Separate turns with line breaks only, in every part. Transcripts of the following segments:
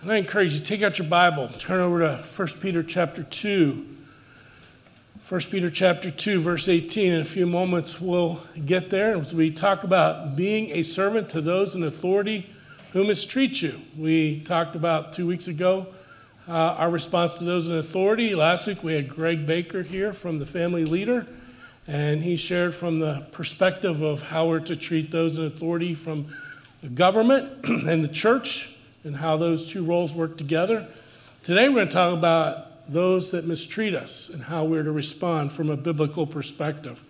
And I encourage you, take out your Bible, turn over to 1 Peter chapter 2. 1 Peter chapter 2, verse 18. In a few moments, we'll get there as we talk about being a servant to those in authority who mistreat you. We talked about two weeks ago uh, our response to those in authority. Last week, we had Greg Baker here from the family leader, and he shared from the perspective of how we're to treat those in authority from the government and the church and how those two roles work together. Today, we're going to talk about those that mistreat us and how we're to respond from a biblical perspective.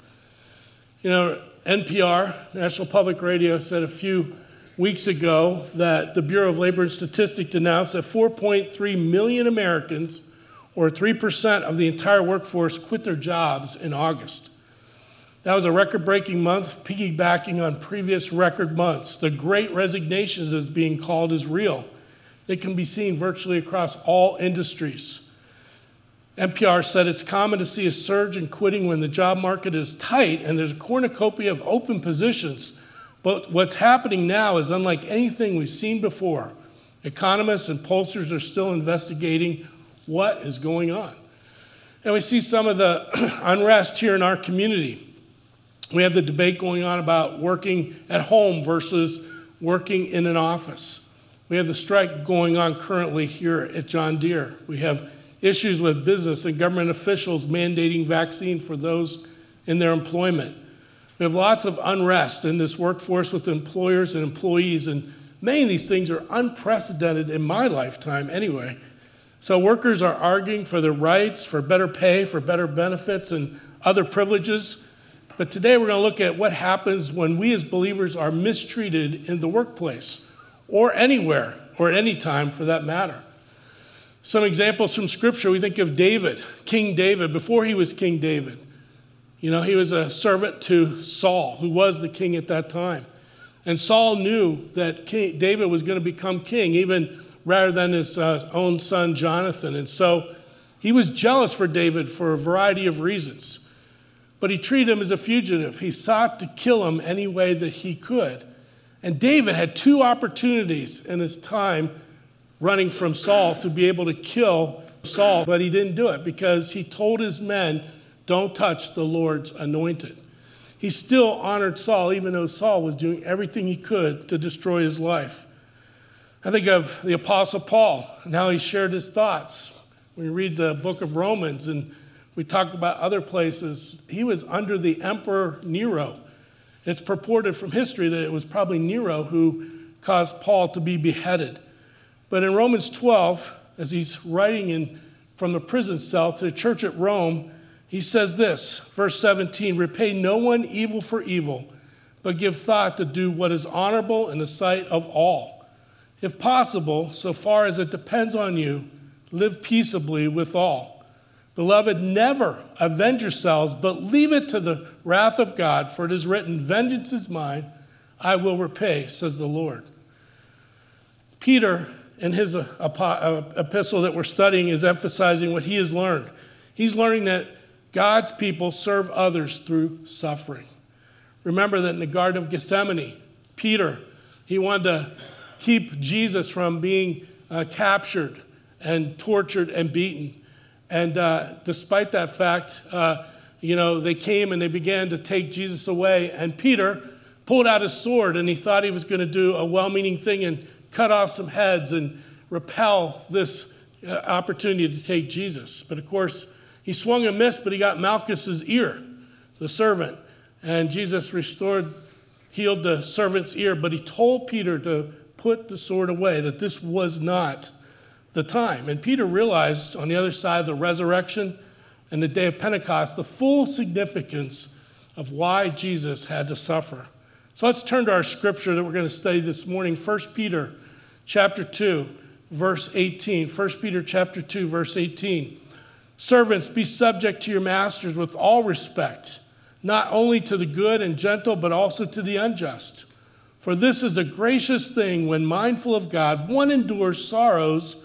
You know, NPR, National Public Radio, said a few weeks ago that the Bureau of Labor and Statistics announced that 4.3 million Americans, or 3% of the entire workforce, quit their jobs in August. That was a record breaking month, piggybacking on previous record months. The great resignations, as being called, is real. It can be seen virtually across all industries. NPR said it's common to see a surge in quitting when the job market is tight and there's a cornucopia of open positions. But what's happening now is unlike anything we've seen before. Economists and pollsters are still investigating what is going on. And we see some of the unrest here in our community. We have the debate going on about working at home versus working in an office. We have the strike going on currently here at John Deere. We have issues with business and government officials mandating vaccine for those in their employment. We have lots of unrest in this workforce with employers and employees, and many of these things are unprecedented in my lifetime anyway. So, workers are arguing for their rights, for better pay, for better benefits, and other privileges. But today we're going to look at what happens when we as believers are mistreated in the workplace or anywhere or at any time for that matter. Some examples from Scripture we think of David, King David, before he was King David. You know, he was a servant to Saul, who was the king at that time. And Saul knew that king, David was going to become king, even rather than his uh, own son Jonathan. And so he was jealous for David for a variety of reasons. But he treated him as a fugitive. He sought to kill him any way that he could. And David had two opportunities in his time running from Saul to be able to kill Saul, but he didn't do it because he told his men, Don't touch the Lord's anointed. He still honored Saul, even though Saul was doing everything he could to destroy his life. I think of the Apostle Paul and how he shared his thoughts. When you read the book of Romans and we talk about other places, he was under the Emperor Nero. It's purported from history that it was probably Nero who caused Paul to be beheaded. But in Romans 12, as he's writing in, from the prison cell to the church at Rome, he says this, verse 17 Repay no one evil for evil, but give thought to do what is honorable in the sight of all. If possible, so far as it depends on you, live peaceably with all. Beloved, never avenge yourselves, but leave it to the wrath of God, for it is written, Vengeance is mine, I will repay, says the Lord. Peter in his uh, uh, epistle that we're studying is emphasizing what he has learned. He's learning that God's people serve others through suffering. Remember that in the Garden of Gethsemane, Peter, he wanted to keep Jesus from being uh, captured and tortured and beaten. And uh, despite that fact, uh, you know, they came and they began to take Jesus away. And Peter pulled out his sword and he thought he was going to do a well meaning thing and cut off some heads and repel this uh, opportunity to take Jesus. But of course, he swung a miss, but he got Malchus's ear, the servant. And Jesus restored, healed the servant's ear, but he told Peter to put the sword away, that this was not the time. And Peter realized on the other side of the resurrection and the day of Pentecost the full significance of why Jesus had to suffer. So let's turn to our scripture that we're going to study this morning, 1 Peter chapter 2, verse 18. 1 Peter chapter 2, verse 18. Servants, be subject to your masters with all respect, not only to the good and gentle, but also to the unjust. For this is a gracious thing when mindful of God, one endures sorrows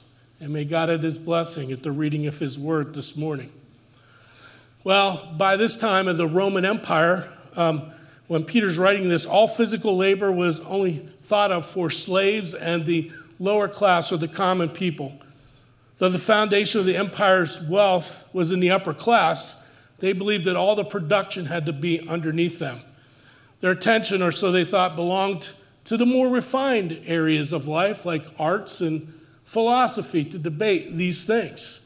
And may God add his blessing at the reading of his word this morning. Well, by this time of the Roman Empire, um, when Peter's writing this, all physical labor was only thought of for slaves and the lower class or the common people. Though the foundation of the empire's wealth was in the upper class, they believed that all the production had to be underneath them. Their attention, or so they thought, belonged to the more refined areas of life, like arts and philosophy, to debate these things.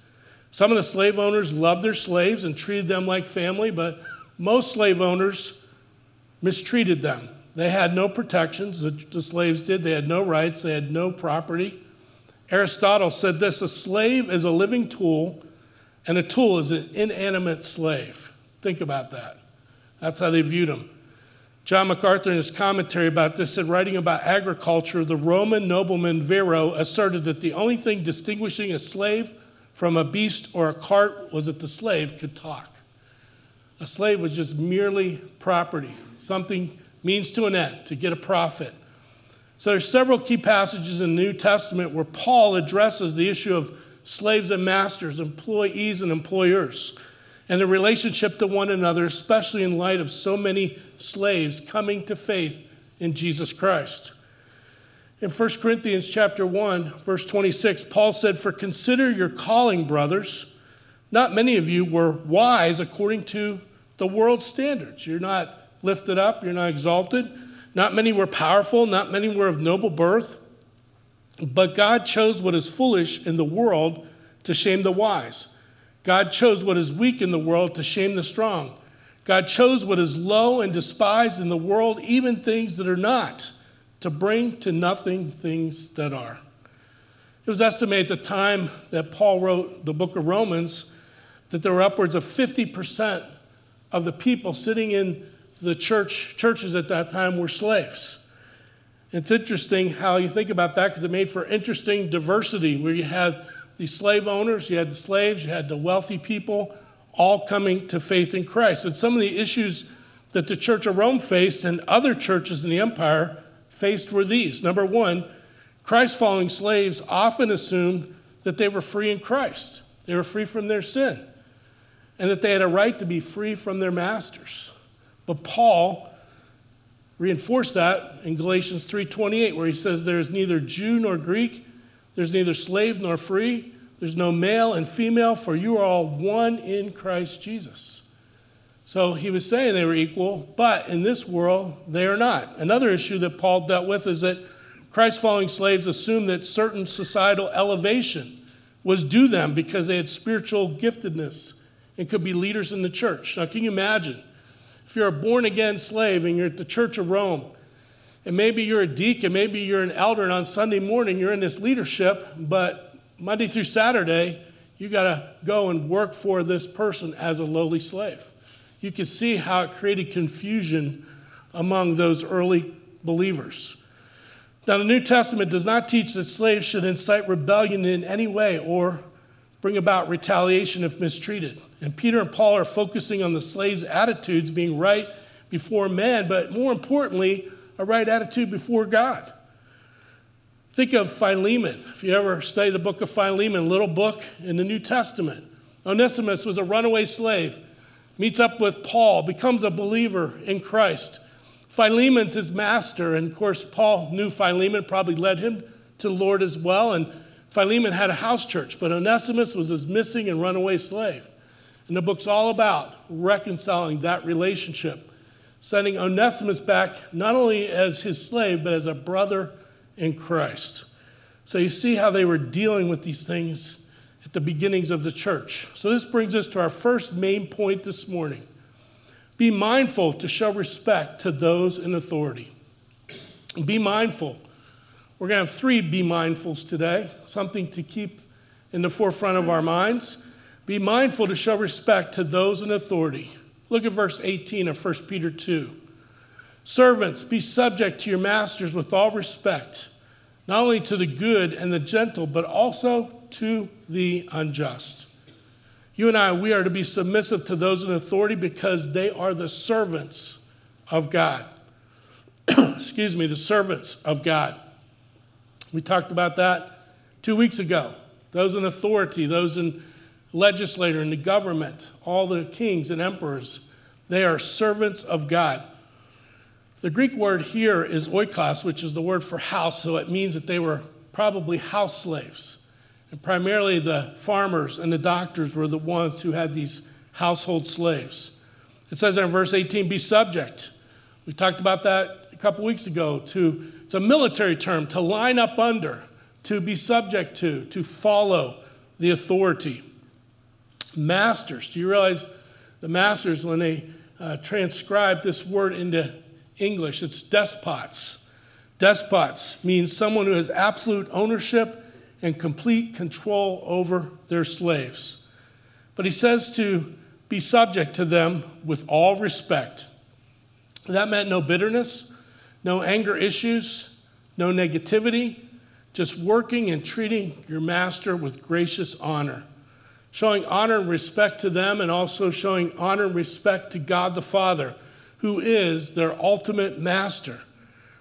Some of the slave owners loved their slaves and treated them like family, but most slave owners mistreated them. They had no protections, the, slaves did. They had no rights, they had no property. Aristotle said this a slave is a living tool, and a tool is an inanimate slave. Think about that. That's how they viewed him. John MacArthur, in his commentary about this, said, writing about agriculture, the Roman nobleman Varro asserted that the only thing distinguishing a slave from a beast or a cart was that the slave could talk. A slave was just merely property, something means to an end, to get a profit. So there's several key passages in the New Testament where Paul addresses the issue of slaves and masters, employees and employers, and the relationship to one another, especially in light of so many slaves coming to faith in Jesus Christ. In 1 Corinthians chapter 1, verse 26, Paul said, "For consider your calling, brothers. Not many of you were wise according to the world's standards. You're not lifted up, you're not exalted." Not many were powerful, not many were of noble birth, but God chose what is foolish in the world to shame the wise. God chose what is weak in the world to shame the strong. God chose what is low and despised in the world, even things that are not, to bring to nothing things that are. It was estimated at the time that Paul wrote the book of Romans that there were upwards of 50% of the people sitting in the church churches at that time were slaves. It's interesting how you think about that because it made for interesting diversity where you had the slave owners, you had the slaves, you had the wealthy people all coming to faith in Christ. And some of the issues that the Church of Rome faced and other churches in the empire faced were these. Number one, Christ following slaves often assumed that they were free in Christ, they were free from their sin, and that they had a right to be free from their masters. But Paul reinforced that in Galatians 3:28 where he says there's neither Jew nor Greek, there's neither slave nor free, there's no male and female for you are all one in Christ Jesus. So he was saying they were equal, but in this world they are not. Another issue that Paul dealt with is that Christ following slaves assumed that certain societal elevation was due them because they had spiritual giftedness and could be leaders in the church. Now, can you imagine? If you're a born again slave and you're at the Church of Rome, and maybe you're a deacon, maybe you're an elder, and on Sunday morning you're in this leadership, but Monday through Saturday, you got to go and work for this person as a lowly slave. You can see how it created confusion among those early believers. Now, the New Testament does not teach that slaves should incite rebellion in any way or bring about retaliation if mistreated. And Peter and Paul are focusing on the slaves' attitudes being right before men, but more importantly, a right attitude before God. Think of Philemon. If you ever study the book of Philemon, little book in the New Testament, Onesimus was a runaway slave, meets up with Paul, becomes a believer in Christ. Philemon's his master, and of course, Paul knew Philemon, probably led him to the Lord as well. And Philemon had a house church, but Onesimus was his missing and runaway slave. And the book's all about reconciling that relationship, sending Onesimus back not only as his slave, but as a brother in Christ. So you see how they were dealing with these things at the beginnings of the church. So, this brings us to our first main point this morning be mindful to show respect to those in authority. Be mindful. We're going to have three be mindfuls today, something to keep in the forefront of our minds. Be mindful to show respect to those in authority. Look at verse 18 of 1 Peter 2. Servants, be subject to your masters with all respect, not only to the good and the gentle, but also to the unjust. You and I, we are to be submissive to those in authority because they are the servants of God. Excuse me, the servants of God. We talked about that two weeks ago. Those in authority, those in legislator and the government, all the kings and emperors, they are servants of God. The Greek word here is oikos, which is the word for house, so it means that they were probably house slaves. And primarily the farmers and the doctors were the ones who had these household slaves. It says in verse 18, be subject. We talked about that a couple weeks ago. To, it's a military term, to line up under, to be subject to, to follow the authority. Masters, do you realize the masters, when they uh, transcribe this word into English, it's despots. Despots means someone who has absolute ownership and complete control over their slaves. But he says to be subject to them with all respect. That meant no bitterness, no anger issues, no negativity, just working and treating your master with gracious honor. Showing honor and respect to them, and also showing honor and respect to God the Father, who is their ultimate master.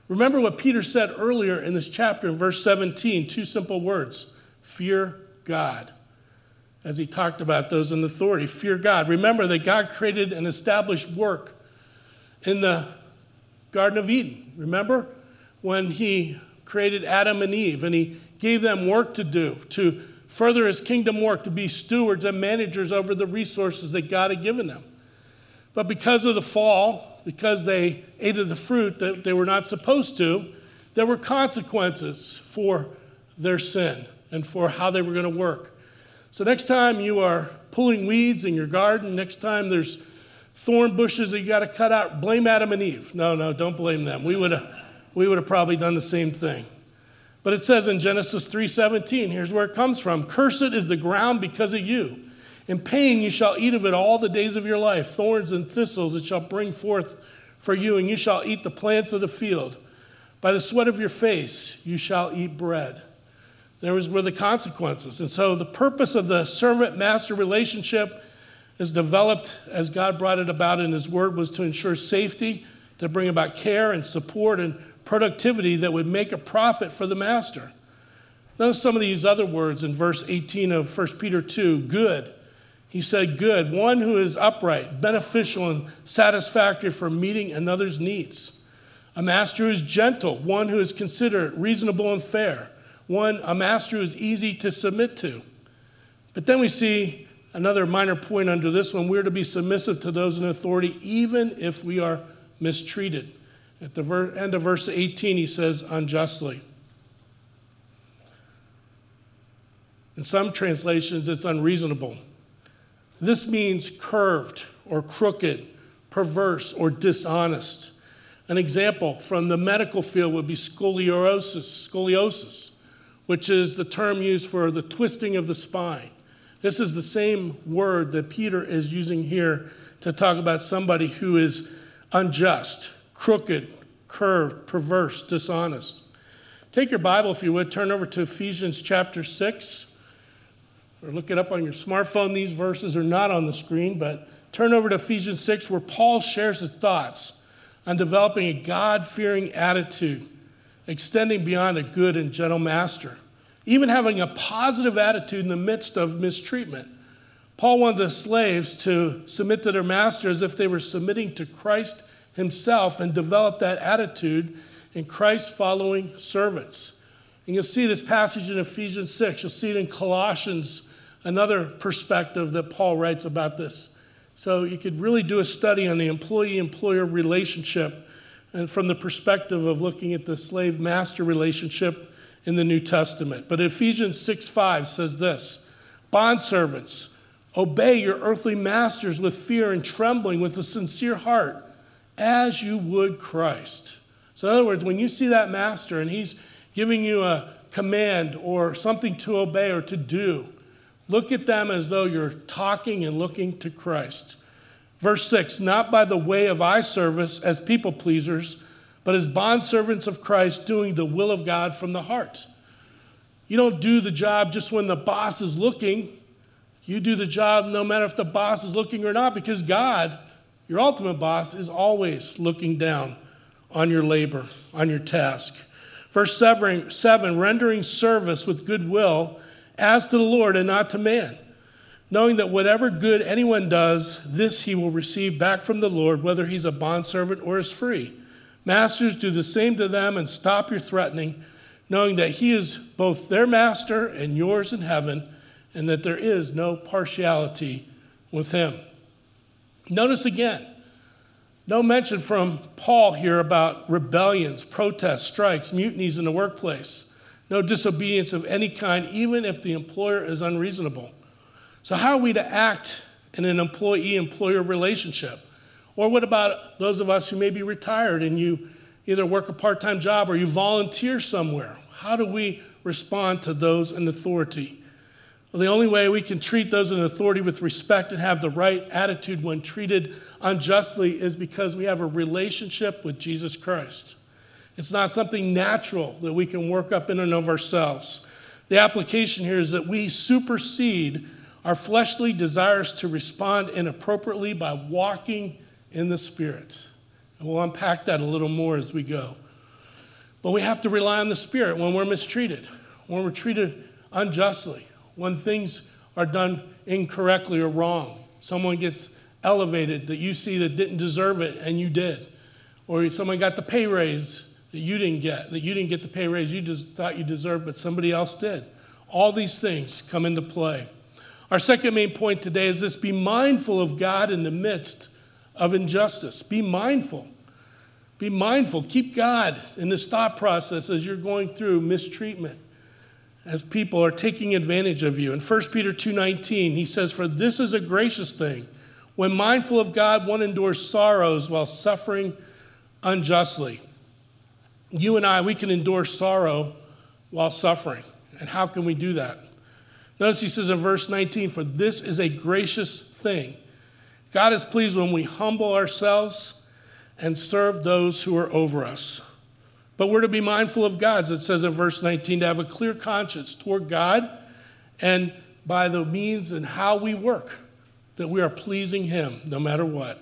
Remember what Peter said earlier in this chapter in verse 17 two simple words fear God. As he talked about those in authority, fear God. Remember that God created and established work in the Garden of Eden. Remember when he created Adam and Eve and he gave them work to do, to further his kingdom work, to be stewards and managers over the resources that God had given them. But because of the fall, because they ate of the fruit that they were not supposed to, there were consequences for their sin and for how they were going to work. So, next time you are pulling weeds in your garden, next time there's thorn bushes that you got to cut out, blame Adam and Eve. No, no, don't blame them. We would have, we would have probably done the same thing. But it says in Genesis 3:17, here's where it comes from. Cursed is the ground because of you. In pain you shall eat of it all the days of your life. Thorns and thistles it shall bring forth for you, and you shall eat the plants of the field. By the sweat of your face you shall eat bread. There was, were the consequences. And so the purpose of the servant master relationship is developed as God brought it about in His Word was to ensure safety, to bring about care and support and productivity that would make a profit for the master. Notice some of these other words in verse 18 of 1 Peter 2 good he said, Good, one who is upright, beneficial, and satisfactory for meeting another's needs. A master who is gentle, one who is considerate, reasonable, and fair. One, a master who is easy to submit to. But then we see another minor point under this one we're to be submissive to those in authority, even if we are mistreated. At the end of verse 18, he says, unjustly. In some translations, it's unreasonable. This means curved or crooked, perverse or dishonest. An example from the medical field would be scoliosis, scoliosis, which is the term used for the twisting of the spine. This is the same word that Peter is using here to talk about somebody who is unjust, crooked, curved, perverse, dishonest. Take your Bible, if you would, turn over to Ephesians chapter 6 or look it up on your smartphone. These verses are not on the screen, but turn over to Ephesians 6, where Paul shares his thoughts on developing a God fearing attitude, extending beyond a good and gentle master, even having a positive attitude in the midst of mistreatment. Paul wanted the slaves to submit to their master as if they were submitting to Christ himself and develop that attitude in Christ following servants. And you'll see this passage in Ephesians 6. You'll see it in Colossians another perspective that Paul writes about this. So you could really do a study on the employee employer relationship and from the perspective of looking at the slave master relationship in the New Testament. But Ephesians 6 5 says this Bondservants, obey your earthly masters with fear and trembling, with a sincere heart, as you would Christ. So, in other words, when you see that master and he's giving you a command or something to obey or to do, look at them as though you're talking and looking to Christ. Verse 6 Not by the way of eye service as people pleasers, but as bondservants of Christ, doing the will of God from the heart. You don't do the job just when the boss is looking. You do the job no matter if the boss is looking or not, because God, your ultimate boss, is always looking down on your labor, on your task. Verse 7, seven rendering service with goodwill as to the Lord and not to man, knowing that whatever good anyone does, this he will receive back from the Lord, whether he's a bondservant or is free. Masters, do the same to them and stop your threatening, knowing that he is both their master and yours in heaven, and that there is no partiality with him. Notice again, no mention from Paul here about rebellions, protests, strikes, mutinies in the workplace. No disobedience of any kind, even if the employer is unreasonable. So, how are we to act in an employee employer relationship? Or what about those of us who may be retired and you either work a part time job or you volunteer somewhere? How do we respond to those in authority? Well, the only way we can treat those in authority with respect and have the right attitude when treated unjustly is because we have a relationship with Jesus Christ. It's not something natural that we can work up in and of ourselves. The application here is that we supersede our fleshly desires to respond inappropriately by walking in the Spirit. And we'll unpack that a little more as we go. But we have to rely on the Spirit when we're mistreated, when we're treated unjustly when things are done incorrectly or wrong. Someone gets elevated that you see that didn't deserve it and you did. Or someone got the pay raise that you didn't get, that you didn't get the pay raise you just thought you deserved, but somebody else did. All these things come into play. Our second main point today is this be mindful of God in the midst of injustice. Be mindful. Be mindful. Keep God in this thought process as you're going through mistreatment as people are taking advantage of you. In 1 Peter 2:19, he says, "For this is a gracious thing. When mindful of God, one endures sorrows while suffering unjustly." You and I, we can endure sorrow while suffering. And how can we do that? Notice he says in verse 19, "For this is a gracious thing." God is pleased when we humble ourselves and serve those who are over us. But we're to be mindful of God's, it says in verse 19, to have a clear conscience toward God and by the means and how we work, that we are pleasing Him no matter what.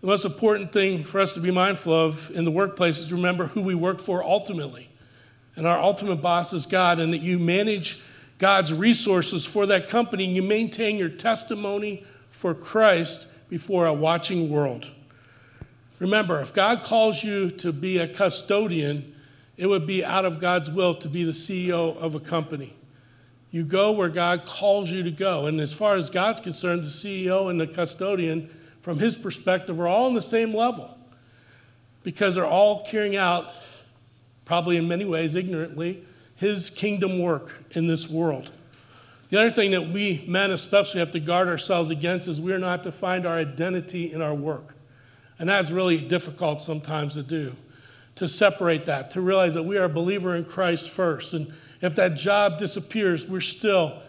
The most important thing for us to be mindful of in the workplace is to remember who we work for ultimately. And our ultimate boss is God, and that you manage God's resources for that company and you maintain your testimony for Christ before a watching world. Remember, if God calls you to be a custodian, it would be out of God's will to be the CEO of a company. You go where God calls you to go. And as far as God's concerned, the CEO and the custodian, from his perspective, are all on the same level because they're all carrying out, probably in many ways ignorantly, his kingdom work in this world. The other thing that we men especially have to guard ourselves against is we're not to find our identity in our work. And that's really difficult sometimes to do, to separate that, to realize that we are a believer in Christ first. And if that job disappears, we're still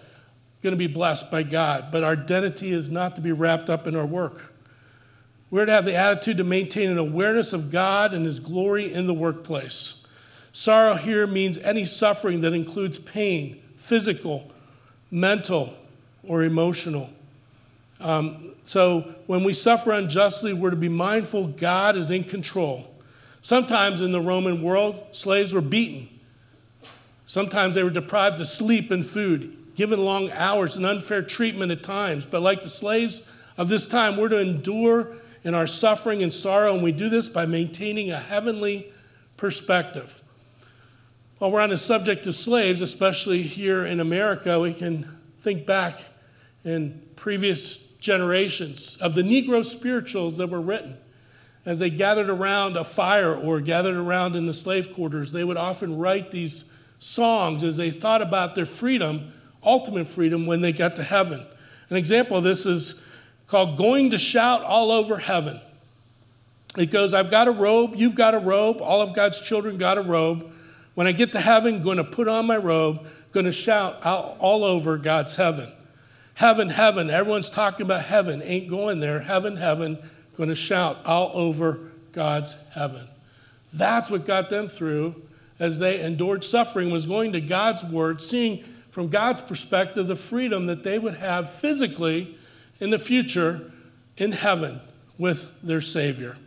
going to be blessed by God. But our identity is not to be wrapped up in our work. We're to have the attitude to maintain an awareness of God and His glory in the workplace. Sorrow here means any suffering that includes pain, physical, mental, or emotional. Um, so when we suffer unjustly, we're to be mindful God is in control. Sometimes in the Roman world, slaves were beaten. Sometimes they were deprived of sleep and food, given long hours and unfair treatment at times. But like the slaves of this time, we're to endure in our suffering and sorrow, and we do this by maintaining a heavenly perspective. While we're on the subject of slaves, especially here in America, we can think back in previous generations of the Negro spirituals that were written. As they gathered around a fire or gathered around in the slave quarters, they would often write these songs as they thought about their freedom ultimate freedom when they got to heaven. An example of this is called going to shout all over heaven. It goes, I've got a robe, you've got a robe, all of God's children got a robe. When I get to heaven, going to put on my robe, going to shout out all over God's heaven. Heaven, heaven, everyone's talking about heaven, ain't going there. Heaven, heaven, going to shout all over God's heaven. That's what got them through as they endured suffering, was going to God's word, seeing from God's perspective the freedom that they would have physically in the future in heaven with their Savior.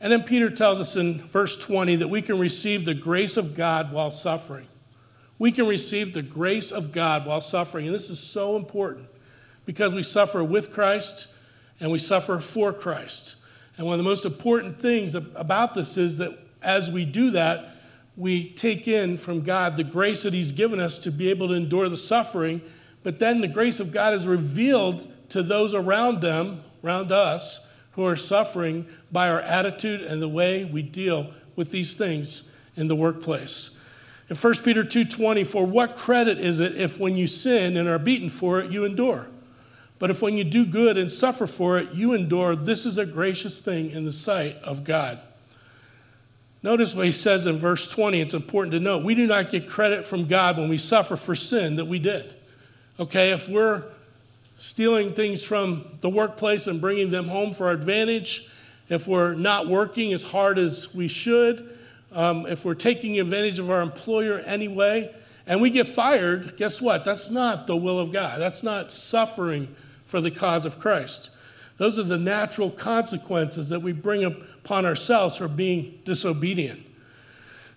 And then Peter tells us in verse 20 that we can receive the grace of God while suffering. We can receive the grace of God while suffering. And this is so important because we suffer with Christ and we suffer for Christ. And one of the most important things about this is that as we do that, we take in from God the grace that He's given us to be able to endure the suffering, but then the grace of God is revealed to those around them, around us, who are suffering by our attitude and the way we deal with these things in the workplace. In 1 Peter 2:20, for what credit is it if when you sin and are beaten for it, you endure? But if when you do good and suffer for it, you endure, this is a gracious thing in the sight of God. Notice what he says in verse 20. It's important to note. We do not get credit from God when we suffer for sin that we did. Okay, if we're stealing things from the workplace and bringing them home for our advantage, if we're not working as hard as we should, um, if we're taking advantage of our employer anyway, and we get fired, guess what? That's not the will of God. That's not suffering for the cause of Christ. Those are the natural consequences that we bring upon ourselves for being disobedient.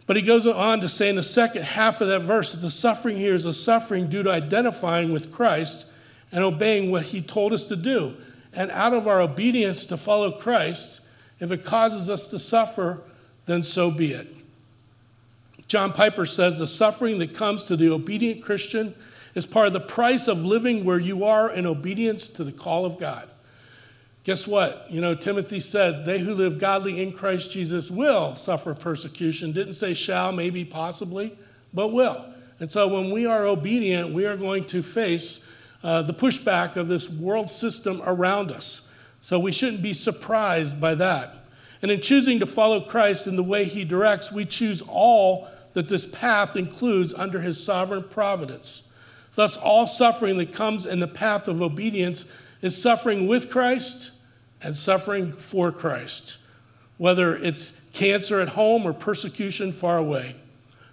But he goes on to say in the second half of that verse that the suffering here is a suffering due to identifying with Christ and obeying what he told us to do. And out of our obedience to follow Christ, if it causes us to suffer, then so be it. John Piper says the suffering that comes to the obedient Christian is part of the price of living where you are in obedience to the call of God. Guess what? You know, Timothy said, They who live godly in Christ Jesus will suffer persecution. Didn't say shall, maybe, possibly, but will. And so when we are obedient, we are going to face uh, the pushback of this world system around us. So we shouldn't be surprised by that. And in choosing to follow Christ in the way he directs, we choose all that this path includes under his sovereign providence. Thus, all suffering that comes in the path of obedience is suffering with Christ and suffering for Christ, whether it's cancer at home or persecution far away.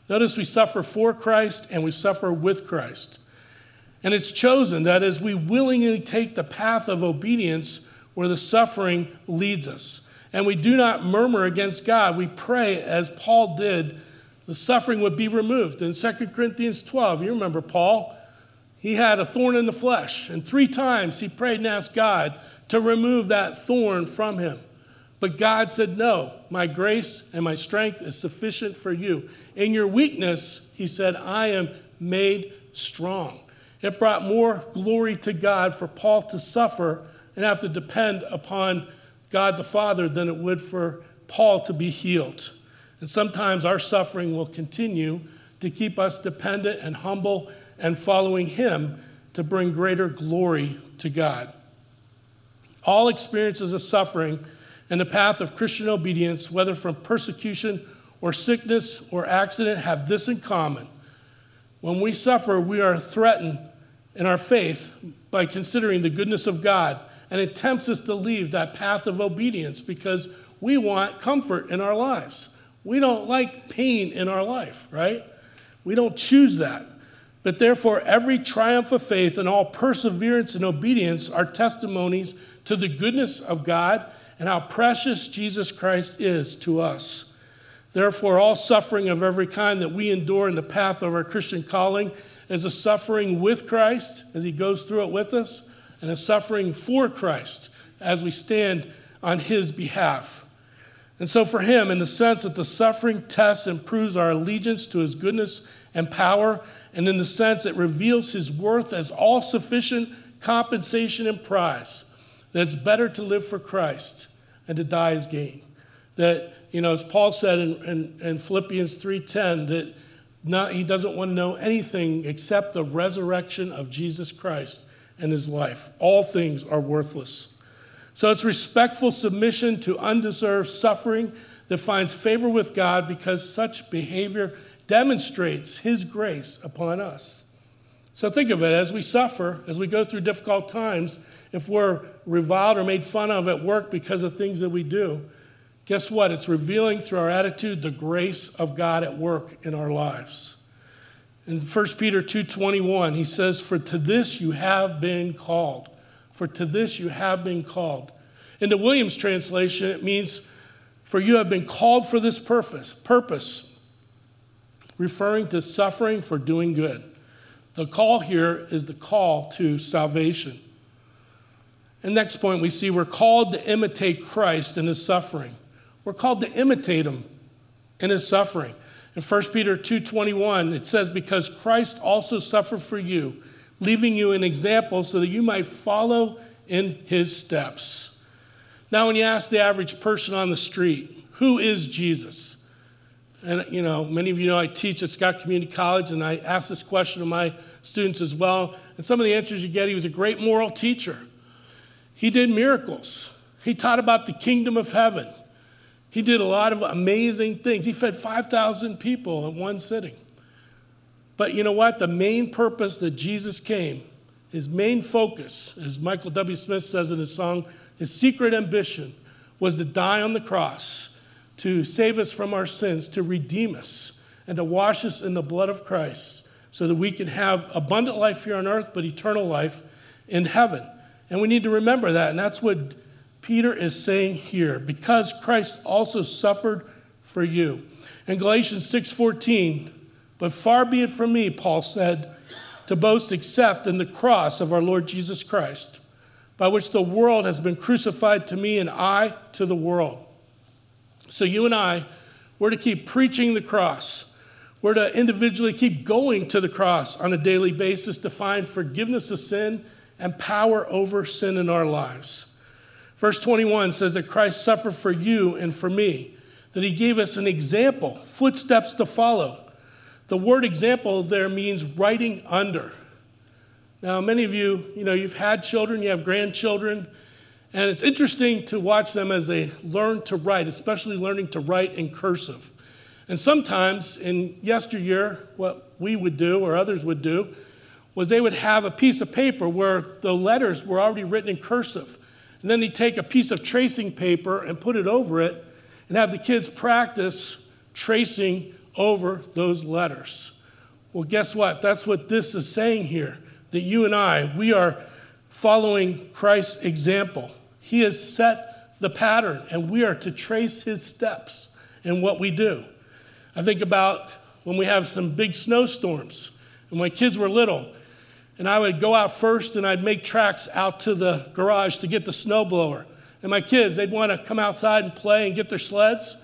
Notice we suffer for Christ and we suffer with Christ. And it's chosen that as we willingly take the path of obedience where the suffering leads us. And we do not murmur against God. We pray, as Paul did, the suffering would be removed. In 2 Corinthians 12, you remember Paul, he had a thorn in the flesh, and three times he prayed and asked God to remove that thorn from him. But God said, No, my grace and my strength is sufficient for you. In your weakness, he said, I am made strong. It brought more glory to God for Paul to suffer and have to depend upon God the Father than it would for Paul to be healed. And sometimes our suffering will continue to keep us dependent and humble and following Him to bring greater glory to God. All experiences of suffering in the path of Christian obedience, whether from persecution or sickness or accident, have this in common. When we suffer, we are threatened in our faith by considering the goodness of God. And it tempts us to leave that path of obedience because we want comfort in our lives. We don't like pain in our life, right? We don't choose that. But therefore, every triumph of faith and all perseverance and obedience are testimonies to the goodness of God and how precious Jesus Christ is to us. Therefore, all suffering of every kind that we endure in the path of our Christian calling is a suffering with Christ as he goes through it with us, and a suffering for Christ as we stand on his behalf. And so, for him, in the sense that the suffering tests and proves our allegiance to his goodness and power, and in the sense it reveals his worth as all sufficient compensation and prize, that it's better to live for Christ and to die as gain. That, you know, as Paul said in, in, in Philippians 3.10, that not, he doesn't want to know anything except the resurrection of Jesus Christ and his life. All things are worthless. So it's respectful submission to undeserved suffering that finds favor with God because such behavior demonstrates his grace upon us. So think of it as we suffer, as we go through difficult times, if we're reviled or made fun of at work because of things that we do, guess what? It's revealing through our attitude the grace of God at work in our lives. In 1 Peter 2:21, he says, "For to this you have been called." For to this you have been called. In the Williams translation, it means, "For you have been called for this purpose." Purpose, referring to suffering for doing good. The call here is the call to salvation. And next point, we see we're called to imitate Christ in his suffering. We're called to imitate him in his suffering. In 1 Peter 2:21, it says, "Because Christ also suffered for you, leaving you an example so that you might follow in his steps." Now, when you ask the average person on the street, who is Jesus? And, you know, many of you know I teach at Scott Community College, and I ask this question to my students as well. And some of the answers you get, he was a great moral teacher. He did miracles. He taught about the kingdom of heaven. He did a lot of amazing things. He fed 5,000 people in one sitting. But you know what? The main purpose that Jesus came, his main focus, as Michael W. Smith says in his song, his secret ambition was to die on the cross to save us from our sins, to redeem us, and to wash us in the blood of Christ so that we can have abundant life here on earth, but eternal life in heaven. And we need to remember that. And that's what Peter is saying here because Christ also suffered for you. In Galatians 6:14, but far be it from me, Paul said, to boast except in the cross of our Lord Jesus Christ, by which the world has been crucified to me and I to the world. So you and I, we're to keep preaching the cross. We're to individually keep going to the cross on a daily basis to find forgiveness of sin and power over sin in our lives. Verse 21 says that Christ suffered for you and for me, that he gave us an example, footsteps to follow. The word example there means writing under. Now, many of you, you know, you've had children, you have grandchildren, and it's interesting to watch them as they learn to write, especially learning to write in cursive. And sometimes in yesteryear, what we would do or others would do was they would have a piece of paper where the letters were already written in cursive. And then they'd take a piece of tracing paper and put it over it and have the kids practice tracing over those letters. Well, guess what? That's what this is saying here that you and I, we are following Christ's example. He has set the pattern, and we are to trace his steps in what we do. I think about when we have some big snowstorms, and my kids were little, and I would go out first and I'd make tracks out to the garage to get the snowblower. And my kids, they'd want to come outside and play and get their sleds.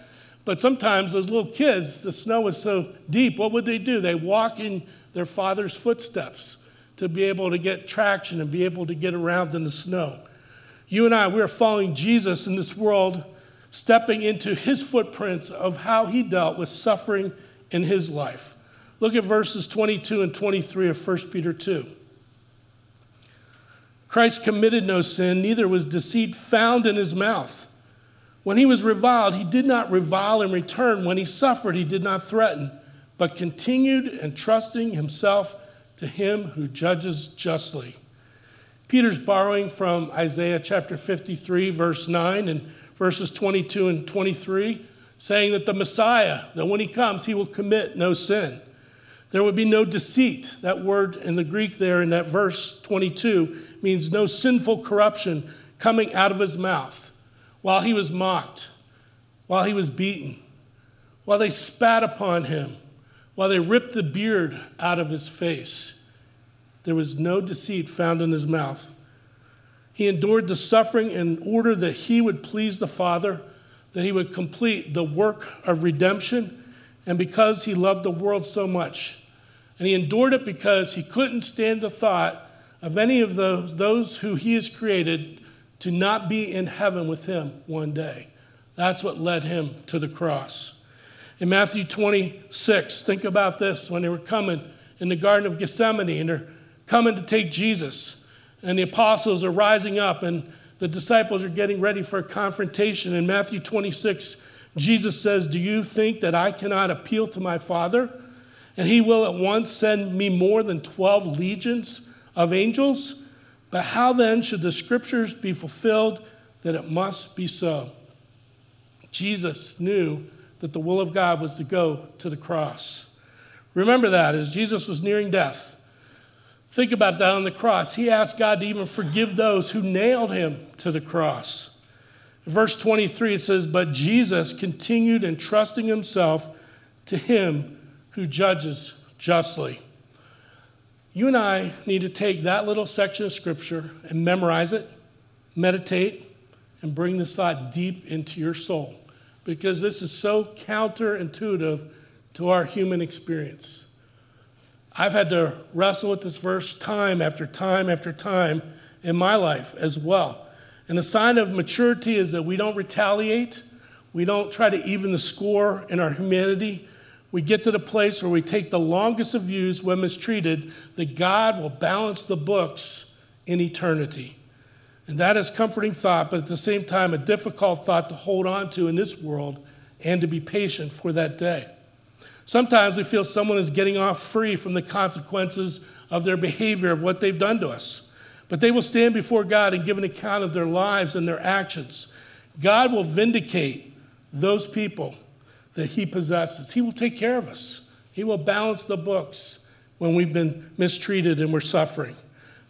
But sometimes those little kids, the snow was so deep, what would they do? They walk in their father's footsteps to be able to get traction and be able to get around in the snow. You and I, we are following Jesus in this world, stepping into his footprints of how he dealt with suffering in his life. Look at verses 22 and 23 of 1 Peter 2. Christ committed no sin, neither was deceit found in his mouth. When he was reviled, he did not revile in return. When he suffered, he did not threaten, but continued entrusting himself to him who judges justly. Peter's borrowing from Isaiah chapter 53, verse 9, and verses 22 and 23, saying that the Messiah, that when he comes, he will commit no sin. There would be no deceit. That word in the Greek there in that verse 22 means no sinful corruption coming out of his mouth while he was mocked, while he was beaten, while they spat upon him, while they ripped the beard out of his face. There was no deceit found in his mouth. He endured the suffering in order that he would please the Father, that he would complete the work of redemption, and because he loved the world so much. And he endured it because he couldn't stand the thought of any of those, those who he has created to not be in heaven with him one day. That's what led him to the cross. In Matthew 26, think about this when they were coming in the Garden of Gethsemane and they're coming to take Jesus, and the apostles are rising up and the disciples are getting ready for a confrontation. In Matthew 26, Jesus says, Do you think that I cannot appeal to my Father? And he will at once send me more than 12 legions of angels? But how then should the scriptures be fulfilled that it must be so? Jesus knew that the will of God was to go to the cross. Remember that as Jesus was nearing death. Think about that on the cross. He asked God to even forgive those who nailed him to the cross. Verse 23, it says, But Jesus continued entrusting himself to him who judges justly. You and I need to take that little section of scripture and memorize it, meditate, and bring this thought deep into your soul because this is so counterintuitive to our human experience. I've had to wrestle with this verse time after time after time in my life as well. And the sign of maturity is that we don't retaliate, we don't try to even the score in our humanity. We get to the place where we take the longest of views when mistreated, that God will balance the books in eternity. And that is comforting thought, but at the same time, a difficult thought to hold on to in this world and to be patient for that day. Sometimes we feel someone is getting off free from the consequences of their behavior, of what they've done to us. But they will stand before God and give an account of their lives and their actions. God will vindicate those people that He possesses. He will take care of us, He will balance the books when we've been mistreated and we're suffering.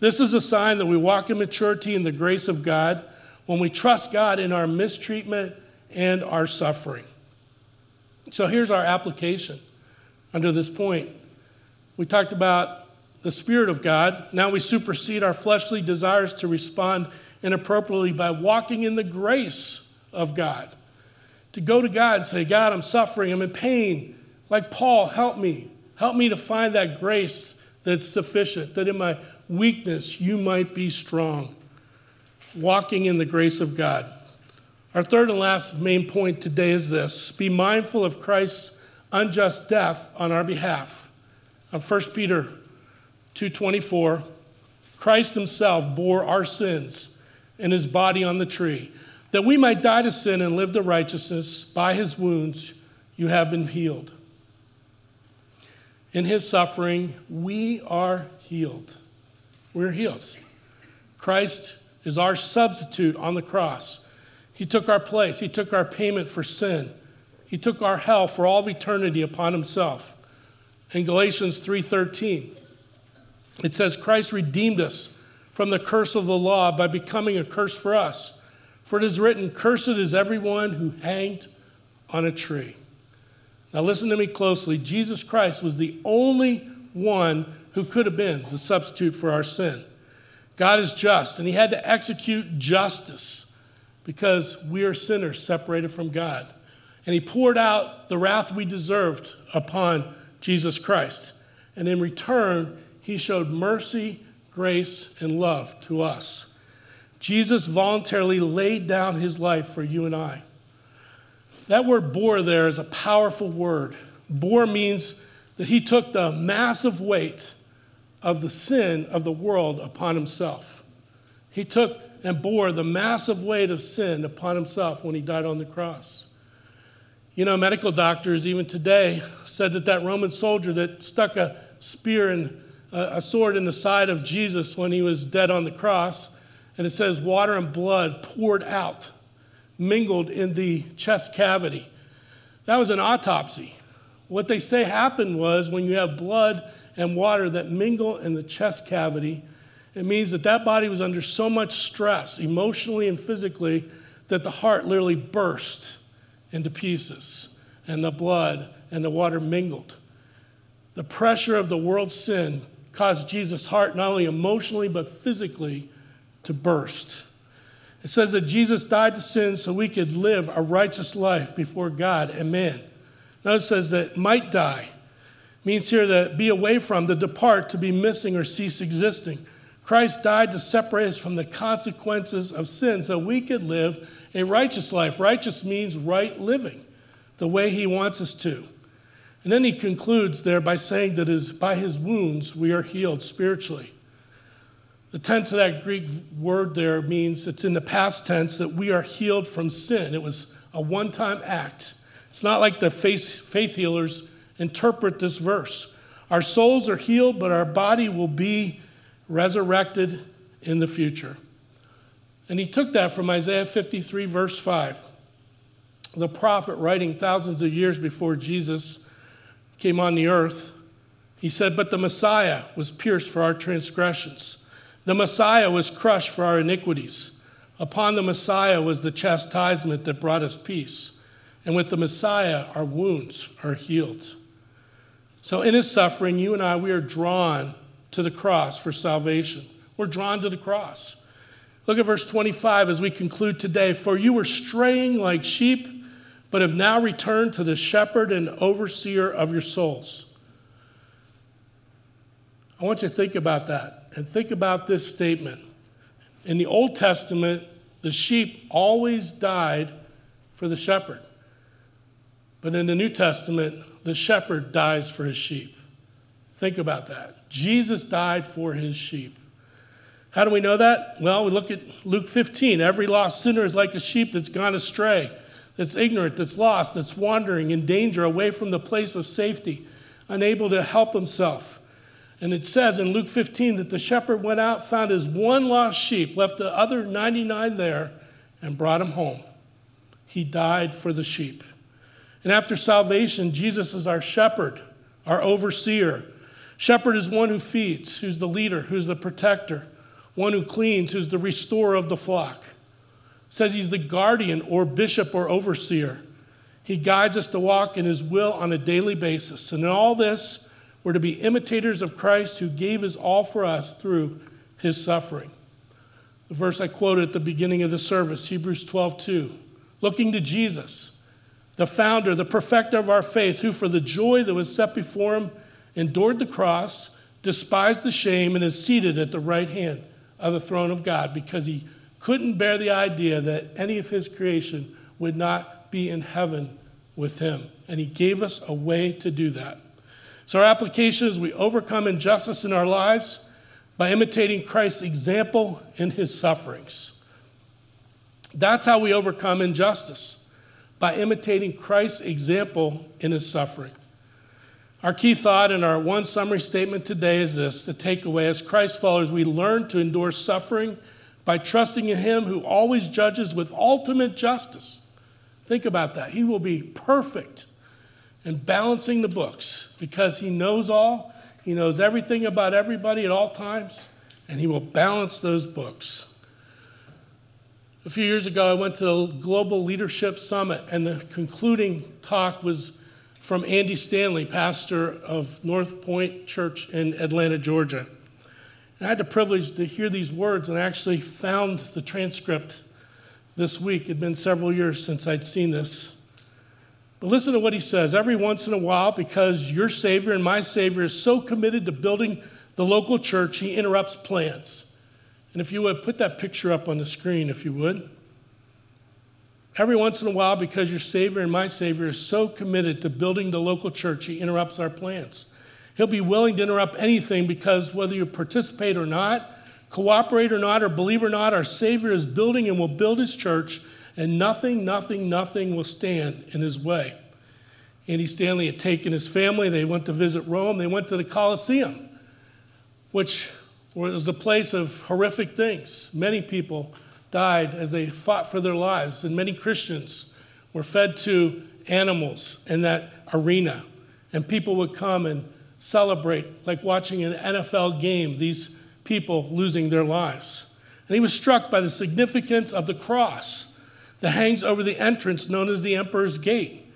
This is a sign that we walk in maturity in the grace of God when we trust God in our mistreatment and our suffering. So here's our application under this point. We talked about the Spirit of God. Now we supersede our fleshly desires to respond inappropriately by walking in the grace of God. To go to God and say, God, I'm suffering, I'm in pain. Like Paul, help me. Help me to find that grace that's sufficient, that in my weakness you might be strong. Walking in the grace of God. Our third and last main point today is this be mindful of Christ's unjust death on our behalf. On 1 Peter 2:24, Christ himself bore our sins in his body on the tree, that we might die to sin and live to righteousness. By his wounds you have been healed. In his suffering, we are healed. We're healed. Christ is our substitute on the cross. He took our place, He took our payment for sin. He took our hell for all of eternity upon himself. In Galatians 3:13, it says Christ redeemed us from the curse of the law by becoming a curse for us. For it is written, Cursed is everyone who hanged on a tree. Now listen to me closely. Jesus Christ was the only one who could have been the substitute for our sin. God is just, and he had to execute justice because we are sinners separated from God and he poured out the wrath we deserved upon Jesus Christ. And in return, he showed mercy, grace, and love to us. Jesus voluntarily laid down his life for you and I. That word bore there is a powerful word. Bore means that he took the massive weight of the sin of the world upon himself. He took and bore the massive weight of sin upon himself when he died on the cross. You know, medical doctors, even today, said that that Roman soldier that stuck a spear and a sword in the side of Jesus when he was dead on the cross, and it says water and blood poured out, mingled in the chest cavity. That was an autopsy. What they say happened was when you have blood and water that mingle in the chest cavity, it means that that body was under so much stress, emotionally and physically, that the heart literally burst into pieces, and the blood and the water mingled. The pressure of the world's sin caused Jesus' heart not only emotionally but physically to burst. It says that Jesus died to sin so we could live a righteous life before God and man. Now it says that might die means here to be away from, to depart, to be missing or cease existing. Christ died to separate us from the consequences of sin so we could live a righteous life. Righteous means right living. the way He wants us to. And then he concludes there by saying that is by his wounds we are healed spiritually. The tense of that Greek word there means it's in the past tense that we are healed from sin. It was a one time act. It's not like the faith, faith healers interpret this verse. Our souls are healed, but our body will be resurrected in the future. And he took that from Isaiah 53, verse 5. The prophet, writing thousands of years before Jesus came on the earth, he said, But the Messiah was pierced for our transgressions, the Messiah was crushed for our iniquities. Upon the Messiah was the chastisement that brought us peace. And with the Messiah, our wounds are healed. So in his suffering, you and I, we are drawn to the cross for salvation. We're drawn to the cross. Look at verse 25 as we conclude today. For you were straying like sheep but have now returned to the shepherd and overseer of your souls. I want you to think about that and think about this statement. In the Old Testament, the sheep always died for the shepherd. But in the New Testament, the shepherd dies for his sheep. Think about that. Jesus died for his sheep. How do we know that? Well, we look at Luke 15. Every lost sinner is like a sheep that's gone astray that's ignorant, that's lost, that's wandering in danger away from the place of safety, unable to help himself. And it says in Luke 15 that the shepherd went out, found his one lost sheep, left the other 99 there, and brought him home. He died for the sheep. And after salvation, Jesus is our shepherd, our overseer. Shepherd is one who feeds, who's the leader, who's the protector, one who cleans, who's the restorer of the flock says he's the guardian or bishop or overseer. He guides us to walk in his will on a daily basis. And in all this, we're to be imitators of Christ who gave his all for us through his suffering. The verse I quoted at the beginning of the service, Hebrews 12 2. Looking to Jesus, the founder, the perfecter of our faith, who for the joy that was set before him endured the cross, despised the shame, and is seated at the right hand of the throne of God because he couldn't bear the idea that any of his creation would not be in heaven with him. And he gave us a way to do that. So, our application is we overcome injustice in our lives by imitating Christ's example in his sufferings. That's how we overcome injustice, by imitating Christ's example in his suffering. Our key thought and our one summary statement today is this the takeaway as Christ followers, we learn to endure suffering by trusting in Him who always judges with ultimate justice. Think about that. He will be perfect in balancing the books because He knows all, He knows everything about everybody at all times, and He will balance those books. A few years ago, I went to the Global Leadership Summit, and the concluding talk was from Andy Stanley, pastor of North Point Church in Atlanta, Georgia. And I had the privilege to hear these words and I actually found the transcript this week. It had been several years since I'd seen this. But listen to what he says. Every once in a while, because your Savior and my Savior is so committed to building the local church, he interrupts plans. And if you would, put that picture up on the screen, if you would. Every once in a while, because your Savior and my Savior is so committed to building the local church, he interrupts our plans. He'll be willing to interrupt anything because whether you participate or not, cooperate or not, or believe or not, our Savior is building and will build his church, and nothing, nothing, nothing will stand in his way. Andy Stanley had taken his family, they went to visit Rome, they went to the Colosseum, which was a place of horrific things. Many people died as they fought for their lives, and many Christians were fed to animals in that arena. And people would come and celebrate, like watching an NFL game, these people losing their lives. And he was struck by the significance of the cross that hangs over the entrance known as the Emperor's Gate.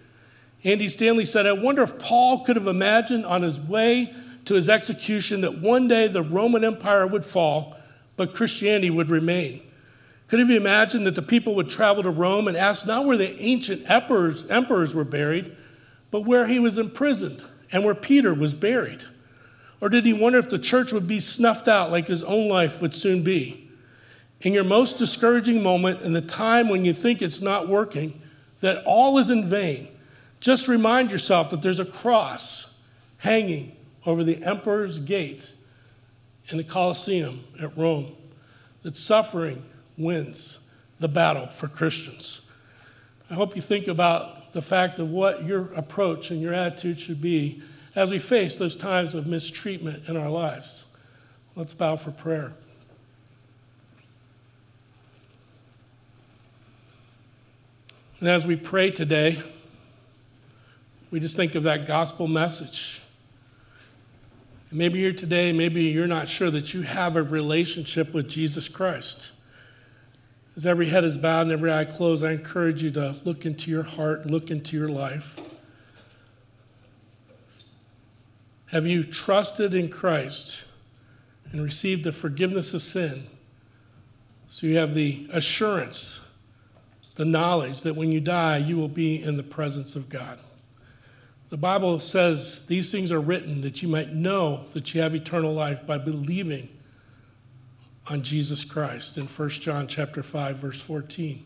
Andy Stanley said, I wonder if Paul could have imagined on his way to his execution that one day the Roman Empire would fall, but Christianity would remain. Could he have imagined that the people would travel to Rome and ask not where the ancient emperors, emperors were buried, but where he was imprisoned? And where Peter was buried? Or did he wonder if the church would be snuffed out like his own life would soon be? In your most discouraging moment, in the time when you think it's not working, that all is in vain, Just remind yourself that there's a cross hanging over the emperor's gate in the Colosseum at Rome, that suffering wins the battle for Christians. I hope you think about the fact of what your approach and your attitude should be as we face those times of mistreatment in our lives. Let's bow for prayer. And as we pray today, we just think of that gospel message. Maybe you're today, maybe you're not sure that you have a relationship with Jesus Christ. As every head is bowed and every eye closed, I encourage you to look into your heart, look into your life. Have you trusted in Christ and received the forgiveness of sin? So you have the assurance, the knowledge that when you die, you will be in the presence of God. The Bible says these things are written that you might know that you have eternal life by believing on Jesus Christ in 1 John chapter 5 verse 14.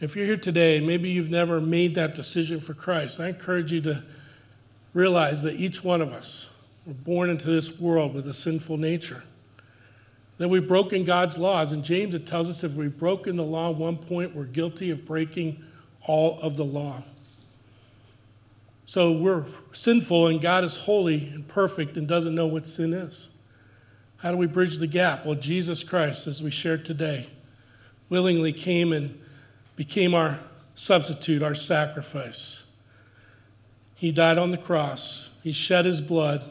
If you're here today, maybe you've never made that decision for Christ, I encourage you to realize that each one of us were born into this world with a sinful nature. That we've broken God's laws. And James, it tells us if we've broken the law at one point, we're guilty of breaking all of the law. So we're sinful, and God is holy and perfect and doesn't know what sin is. How do we bridge the gap? Well, Jesus Christ, as we shared today, willingly came and became our substitute, our sacrifice. He died on the cross, He shed His blood,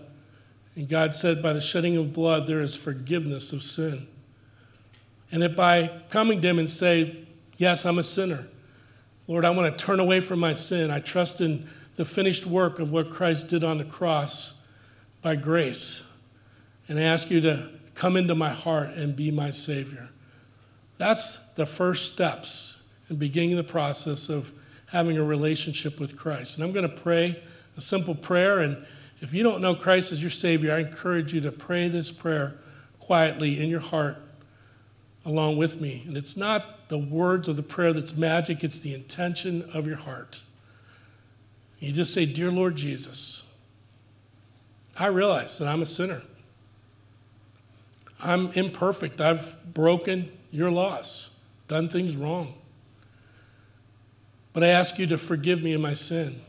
and God said, By the shedding of blood, there is forgiveness of sin. And that by coming to Him and say, Yes, I'm a sinner. Lord, I want to turn away from my sin. I trust in the finished work of what Christ did on the cross by grace. And I ask you to come into my heart and be my Savior. That's the first steps in beginning the process of having a relationship with Christ. And I'm going to pray a simple prayer. And if you don't know Christ as your Savior, I encourage you to pray this prayer quietly in your heart along with me. And it's not the words of the prayer that's magic, it's the intention of your heart. You just say, Dear Lord Jesus, I realize that I'm a sinner. I'm imperfect. I've broken your laws, done things wrong. But I ask you to forgive me of my sin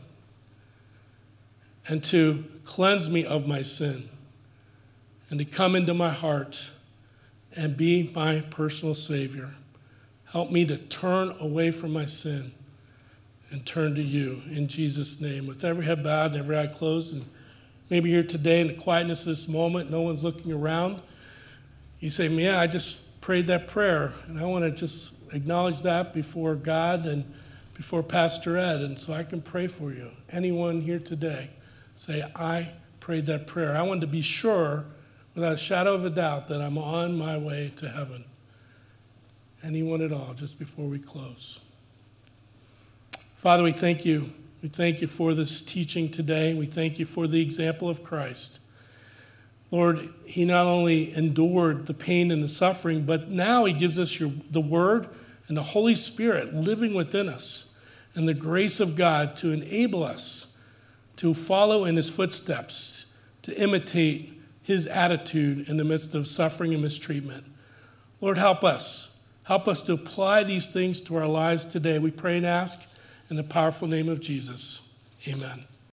and to cleanse me of my sin and to come into my heart and be my personal Savior. Help me to turn away from my sin and turn to you in Jesus' name. With every head bowed and every eye closed, and maybe here today in the quietness of this moment, no one's looking around, you say, Yeah, I just prayed that prayer, and I want to just acknowledge that before God and before Pastor Ed, and so I can pray for you. Anyone here today, say, I prayed that prayer. I want to be sure, without a shadow of a doubt, that I'm on my way to heaven. Anyone at all, just before we close. Father, we thank you. We thank you for this teaching today. We thank you for the example of Christ. Lord, he not only endured the pain and the suffering, but now he gives us your, the Word and the Holy Spirit living within us and the grace of God to enable us to follow in his footsteps, to imitate his attitude in the midst of suffering and mistreatment. Lord, help us. Help us to apply these things to our lives today. We pray and ask in the powerful name of Jesus, amen.